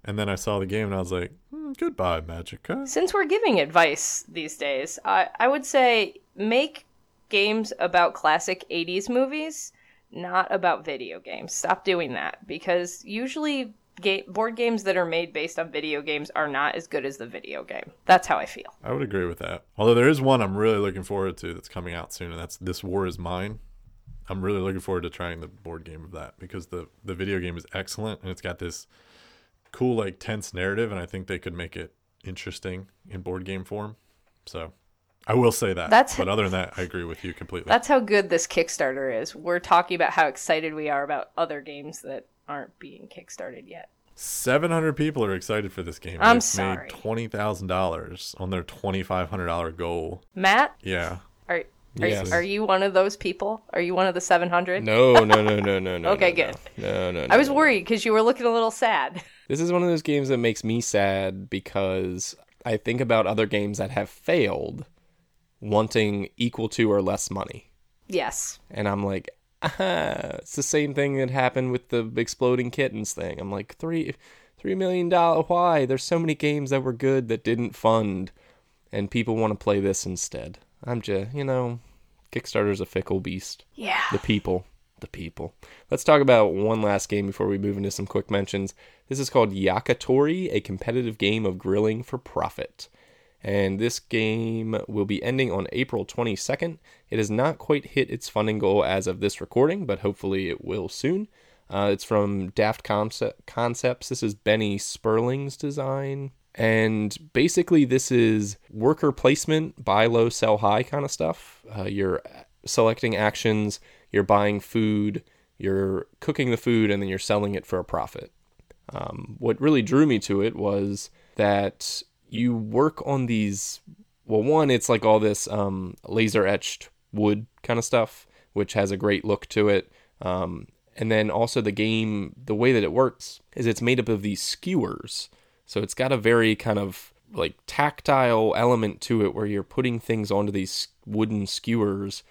And then I saw the game and I was like, hmm, "Goodbye Magicka." Since we're giving advice these days, I, I would say make games about classic 80s movies, not about video games. Stop doing that because usually ga- board games that are made based on video games are not as good as the video game. That's how I feel. I would agree with that. Although there is one I'm really looking forward to that's coming out soon, and that's This War Is Mine. I'm really looking forward to trying the board game of that because the the video game is excellent and it's got this cool like tense narrative, and I think they could make it interesting in board game form. So I will say that. That's- but other than that, I agree with you completely. That's how good this Kickstarter is. We're talking about how excited we are about other games that aren't being kickstarted yet. 700 people are excited for this game. I'm They've sorry. Made twenty thousand dollars on their twenty five hundred dollar goal. Matt, Yeah. are are, Yes. are you one of those people? Are you one of the 700? No, no, no, no, no, no. Okay, no, good. No, no, no. I was no. worried because you were looking a little sad. This is one of those games that makes me sad because I think about other games that have failed wanting equal to or less money. Yes. And I'm like, ah, it's the same thing that happened with the exploding kittens thing. I'm like, three three million dollar why? There's so many games that were good that didn't fund and people want to play this instead. I'm just you know, Kickstarter's a fickle beast. Yeah. The people. The people. Let's talk about one last game before we move into some quick mentions. This is called Yakitori, a competitive game of grilling for profit. And this game will be ending on April 22nd. It has not quite hit its funding goal as of this recording, but hopefully it will soon. Uh, it's from Daft Concept- Concepts. This is Benny Sperling's design. And basically, this is worker placement, buy low, sell high kind of stuff. Uh, you're selecting actions, you're buying food, you're cooking the food, and then you're selling it for a profit. Um, what really drew me to it was that you work on these. Well, one, it's like all this um, laser etched wood kind of stuff, which has a great look to it. Um, and then also the game, the way that it works is it's made up of these skewers. So it's got a very kind of like tactile element to it where you're putting things onto these wooden skewers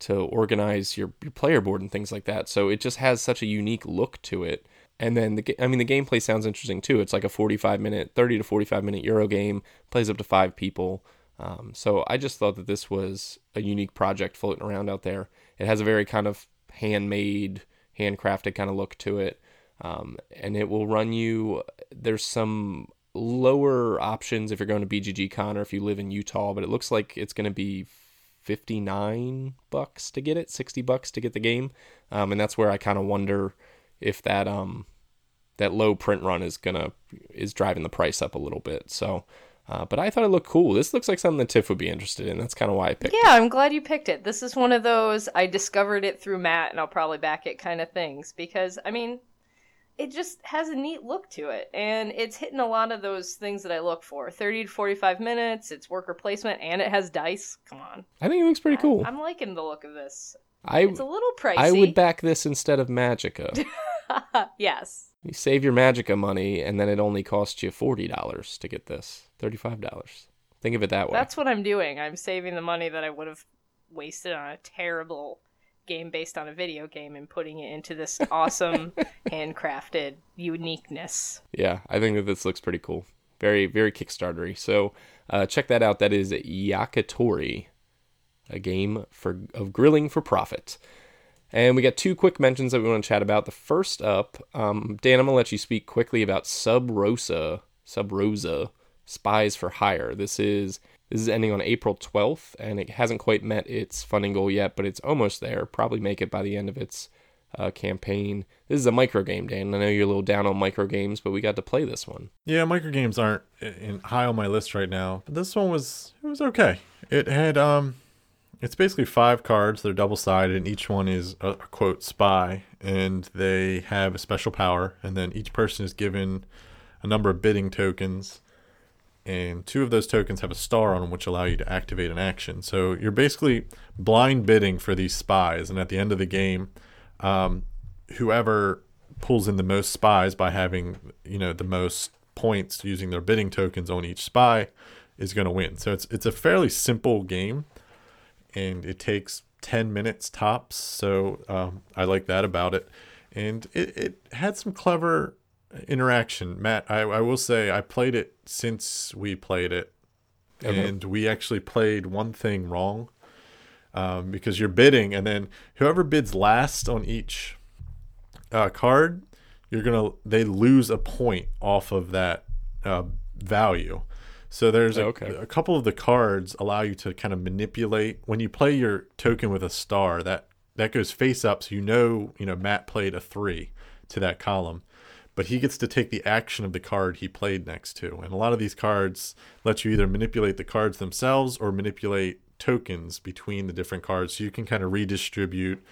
to organize your, your player board and things like that. So it just has such a unique look to it. And then the I mean the gameplay sounds interesting too. It's like a 45 minute, 30 to 45 minute Euro game, plays up to five people. Um, so I just thought that this was a unique project floating around out there. It has a very kind of handmade, handcrafted kind of look to it. Um, and it will run you. There's some lower options if you're going to BGG Con or if you live in Utah, but it looks like it's going to be 59 bucks to get it, 60 bucks to get the game. Um, and that's where I kind of wonder if that um that low print run is gonna is driving the price up a little bit. So, uh, but I thought it looked cool. This looks like something that Tiff would be interested in. That's kind of why I picked. Yeah, it. I'm glad you picked it. This is one of those I discovered it through Matt, and I'll probably back it kind of things because I mean, it just has a neat look to it, and it's hitting a lot of those things that I look for. 30 to 45 minutes. It's worker placement, and it has dice. Come on. I think it looks pretty cool. I, am liking the look of this. I It's a little pricey. I would back this instead of Magicka. yes. you save your Magicka money, and then it only costs you forty dollars to get this. Thirty-five dollars. Think of it that way. That's what I'm doing. I'm saving the money that I would have wasted on a terrible game based on a video game and putting it into this awesome handcrafted uniqueness. Yeah, I think that this looks pretty cool. Very, very Kickstartery. So uh, check that out. That is Yakitori, a game for of grilling for profit. And we got two quick mentions that we want to chat about. The first up, um, Dan, I'm gonna let you speak quickly about Sub Rosa, Sub Rosa, Spies for Hire. This is this is ending on April 12th, and it hasn't quite met its funding goal yet, but it's almost there. Probably make it by the end of its uh, campaign. This is a micro game, Dan. I know you're a little down on micro games, but we got to play this one. Yeah, micro games aren't in, high on my list right now, but this one was it was okay. It had um, it's basically five cards. They're double sided, and each one is a, a quote spy, and they have a special power. And then each person is given a number of bidding tokens, and two of those tokens have a star on them, which allow you to activate an action. So you're basically blind bidding for these spies, and at the end of the game, um, whoever pulls in the most spies by having you know the most points using their bidding tokens on each spy is going to win. So it's it's a fairly simple game, and it takes ten minutes tops. So um, I like that about it, and it, it had some clever interaction. Matt, I, I will say I played it since we played it, Okay. and we actually played one thing wrong. Um, because you're bidding, and then whoever bids last on each uh, card, you're gonna they lose a point off of that uh, value. So there's a, oh, Okay. a couple of the cards allow you to kind of manipulate. When you play your token with a star that that goes face up, so you know you know Matt played a three to that column, but he gets to take the action of the card he played next to, and a lot of these cards let you either manipulate the cards themselves or manipulate tokens between the different cards, so you can kind of redistribute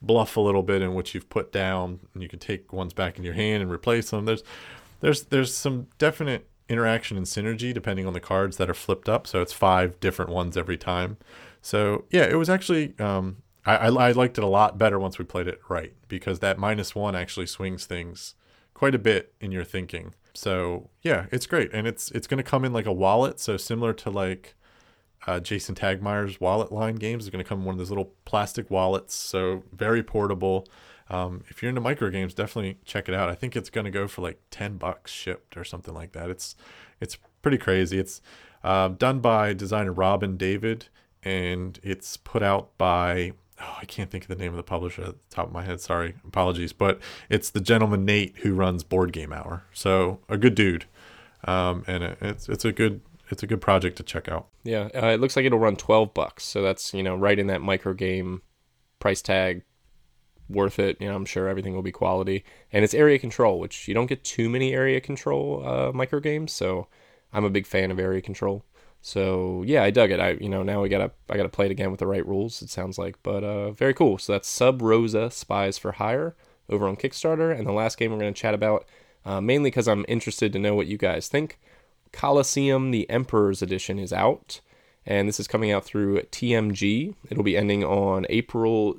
bluff a little bit in what you've put down and you can take ones back in your hand and replace them. There's there's there's some definite interaction and synergy depending on the cards that are flipped up. So it's five different ones every time. So yeah it was actually um I, I, I liked it a lot better once we played it right because that minus one actually swings things quite a bit in your thinking. So yeah it's great. And it's it's going to come in like a wallet. So similar to like uh, Jason Tagmire's wallet line games is going to come in one of those little plastic wallets. So very portable. Um, if you're into micro games, definitely check it out. I think it's going to go for like ten bucks shipped or something like that. It's it's pretty crazy. It's uh, done by designer Robin David, and it's put out by oh, I can't think of the name of the publisher at the top of my head. Sorry, apologies, but it's the gentleman Nate who runs Board Game Hour. So a good dude, um, and it, it's it's a good it's a good project to check out. Yeah, uh, it looks like it'll run 12 bucks. So that's, you know, right in that micro game price tag. Worth it. You know, I'm sure everything will be quality. And it's area control, which you don't get too many area control uh, micro games. So I'm a big fan of area control. So yeah, I dug it. I you know now we gotta I gotta play it again with the right rules. It sounds like, but uh, very cool. So that's Sub Rosa Spies for Hire over on Kickstarter, and the last game we're gonna chat about uh, mainly because I'm interested to know what you guys think. Colosseum: The Emperor's Edition is out, and this is coming out through TMG. It'll be ending on April.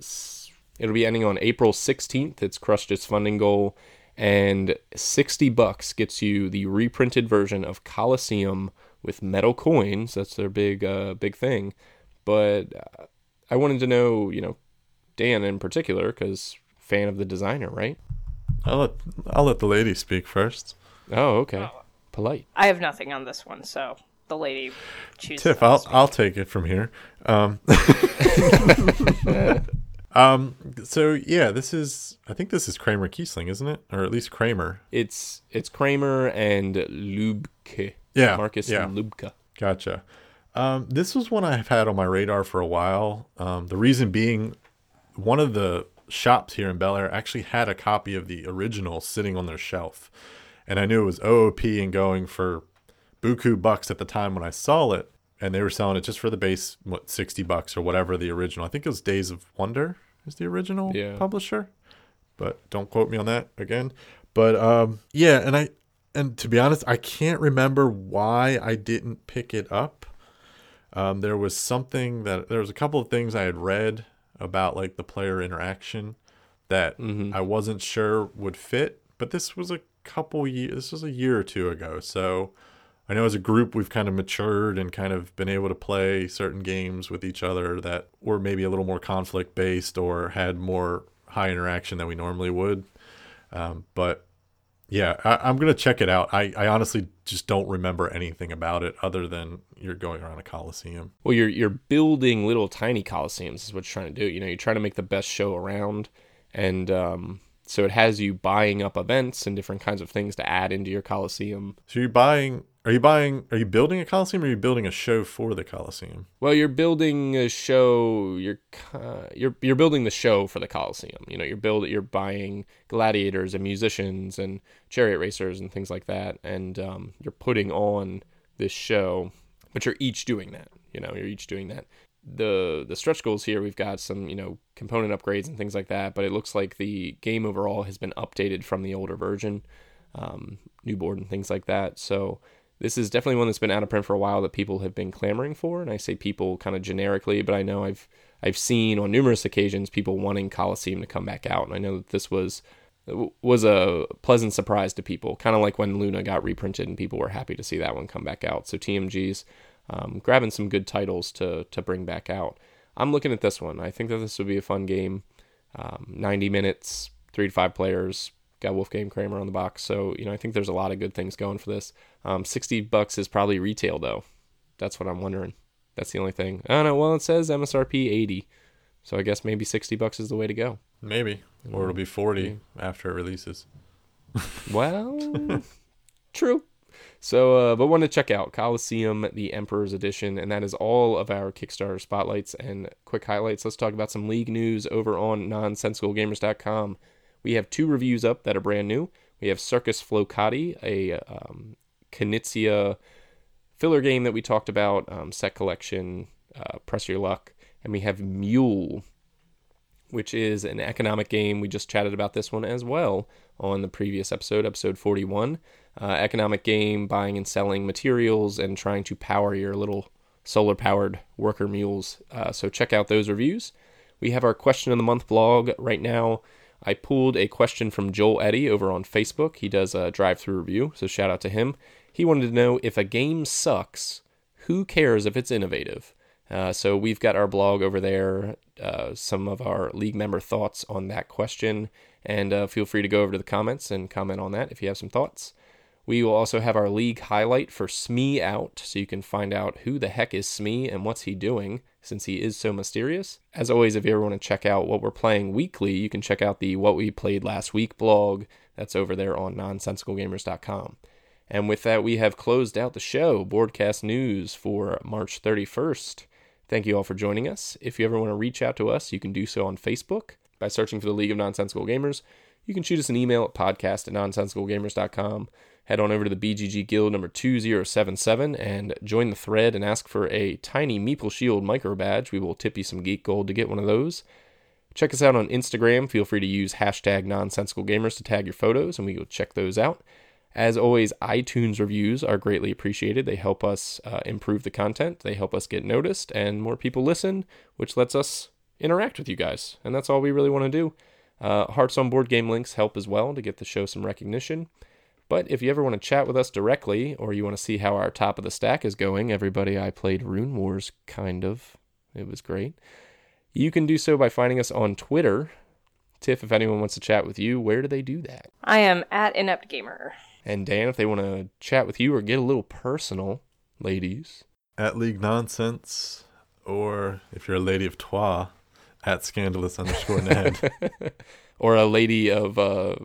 It'll be ending on April 16th. It's crushed its funding goal, and 60 bucks gets you the reprinted version of Colosseum with metal coins. That's their big uh, big thing. But uh, I wanted to know, you know, Dan in particular, because fan of the designer, right? I'll let I'll let the lady speak first. Oh, okay. Polite. I have nothing on this one, so the lady chooses. Tiff, I'll I'll take it from here. Um, um. So yeah, this is I think this is Kramer Kiesling, isn't it? Or at least Kramer. It's it's Kramer and Lubke. Yeah, Markus yeah. and Lubka. Gotcha. Um, this was one I've had on my radar for a while. Um, the reason being, one of the shops here in Bel Air actually had a copy of the original sitting on their shelf, and I knew it was OOP and going for buku bucks at the time when I saw it, and they were selling it just for the base, what sixty bucks or whatever the original. I think it was Days of Wonder is the original Yeah. publisher, but don't quote me on that again. But um, yeah, and I and to be honest, I can't remember why I didn't pick it up. Um, there was something that there was a couple of things I had read about like the player interaction that I wasn't sure would fit, but this was a couple years. This was a year or two ago, so I know as a group we've kind of matured and kind of been able to play certain games with each other that were maybe a little more conflict based or had more high interaction than we normally would. Um, but yeah, I, I'm gonna check it out. I, I honestly just don't remember anything about it other than you're going around a coliseum. Well, you're you're building little tiny coliseums is what you're trying to do. You know, you're trying to make the best show around, and um, so it has you buying up events and different kinds of things to add into your coliseum. So you're buying? Are you buying? Are you building a coliseum? or Are you building a show for the coliseum? Well, you're building a show. You're you're you're building the show for the Coliseum. You know, you're build you're buying gladiators and musicians and chariot racers and things like that, and um, you're putting on this show. But you're each doing that. You know, you're each doing that. The the stretch goals here, we've got some you know component upgrades and things like that. But it looks like the game overall has been updated from the older version, um, new board and things like that. So this is definitely one that's been out of print for a while that people have been clamoring for and i say people kind of generically but i know i've i've seen on numerous occasions people wanting coliseum to come back out and i know that this was was a pleasant surprise to people kind of like when luna got reprinted and people were happy to see that one come back out so tmg's um, grabbing some good titles to to bring back out i'm looking at this one i think that this would be a fun game um, 90 minutes three to five players got Wolfgang Kramer on the box. So, you know, I think there's a lot of good things going for this. Um, 60 bucks is probably retail though. That's what I'm wondering. That's the only thing. I don't know. Well, it says MSRP 80. So I guess maybe 60 bucks is the way to go. Maybe, or it'll be forty after it releases. Well, true. So, uh, but want to check out Colosseum, the Emperor's Edition, and that is all of our Kickstarter spotlights and quick highlights. Let's talk about some league news over on nonsensicalgamers.com. We have two reviews up that are brand new. We have Circus Flohcati, a um, Knizia filler game that we talked about, um, set collection, uh, press your luck, and we have Mule, which is an economic game. We just chatted about this one as well on the previous episode, episode 41. Uh, economic game, buying and selling materials and trying to power your little solar powered worker mules. Uh, so check out those reviews. We have our question of the month blog right now. I pulled a question from Joel Eddy over on Facebook. He does a drive through review, so shout out to him. He wanted to know if a game sucks, who cares if it's innovative? Uh, so we've got our blog over there, uh, some of our league member thoughts on that question, and uh, feel free to go over to the comments and comment on that if you have some thoughts. We will also have our league highlight for Smee out, so you can find out who the heck is Smee and what's he doing, since he is so mysterious. As always, if you ever want to check out what we're playing weekly, you can check out the What We Played Last Week blog. That's over there on nonsensicalgamers.com. And with that, we have closed out the show, Boardcast News for March 31st. Thank you all for joining us. If you ever want to reach out to us, you can do so on Facebook by searching for the League of Nonsensical Gamers. You can shoot us an email at podcast at nonsensicalgamers.com. head on over to the BGG Guild number 2077 and join the thread and ask for a tiny Meeple Shield micro badge. We will tip you some geek gold to get one of those. Check us out on Instagram. Feel free to use hashtag nonsensical gamers to tag your photos, and we will check those out. As always, iTunes reviews are greatly appreciated. They help us uh, improve the content, they help us get noticed, and more people listen, which lets us interact with you guys. And that's all we really want to do. Uh, Hearts on Board Game links help as well to get the show some recognition. But if you ever want to chat with us directly, or you want to see how our top of the stack is going, everybody, I played Rune Wars, kind of. It was great. You can do so by finding us on Twitter. Tiff, if anyone wants to chat with you, where do they do that? I am at Inept Gamer. And Dan, if they want to chat with you or get a little personal, ladies. At League Nonsense, or if you're a lady of Troyes, at Scandalous underscore Ned. or a lady of uh,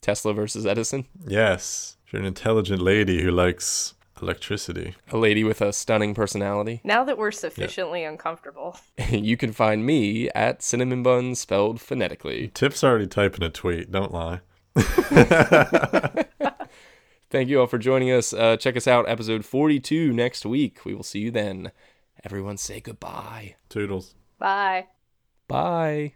Tesla versus Edison. Yes. If you're an intelligent lady who likes electricity. A lady with a stunning personality. Now that we're sufficiently uncomfortable. you can find me at Cinnamon Bun spelled phonetically. Tip's already typing a tweet, don't lie. Thank you all for joining us. Uh, check us out, episode 42 next week. We will see you then. Everyone say goodbye. Toodles. Bye. Bye.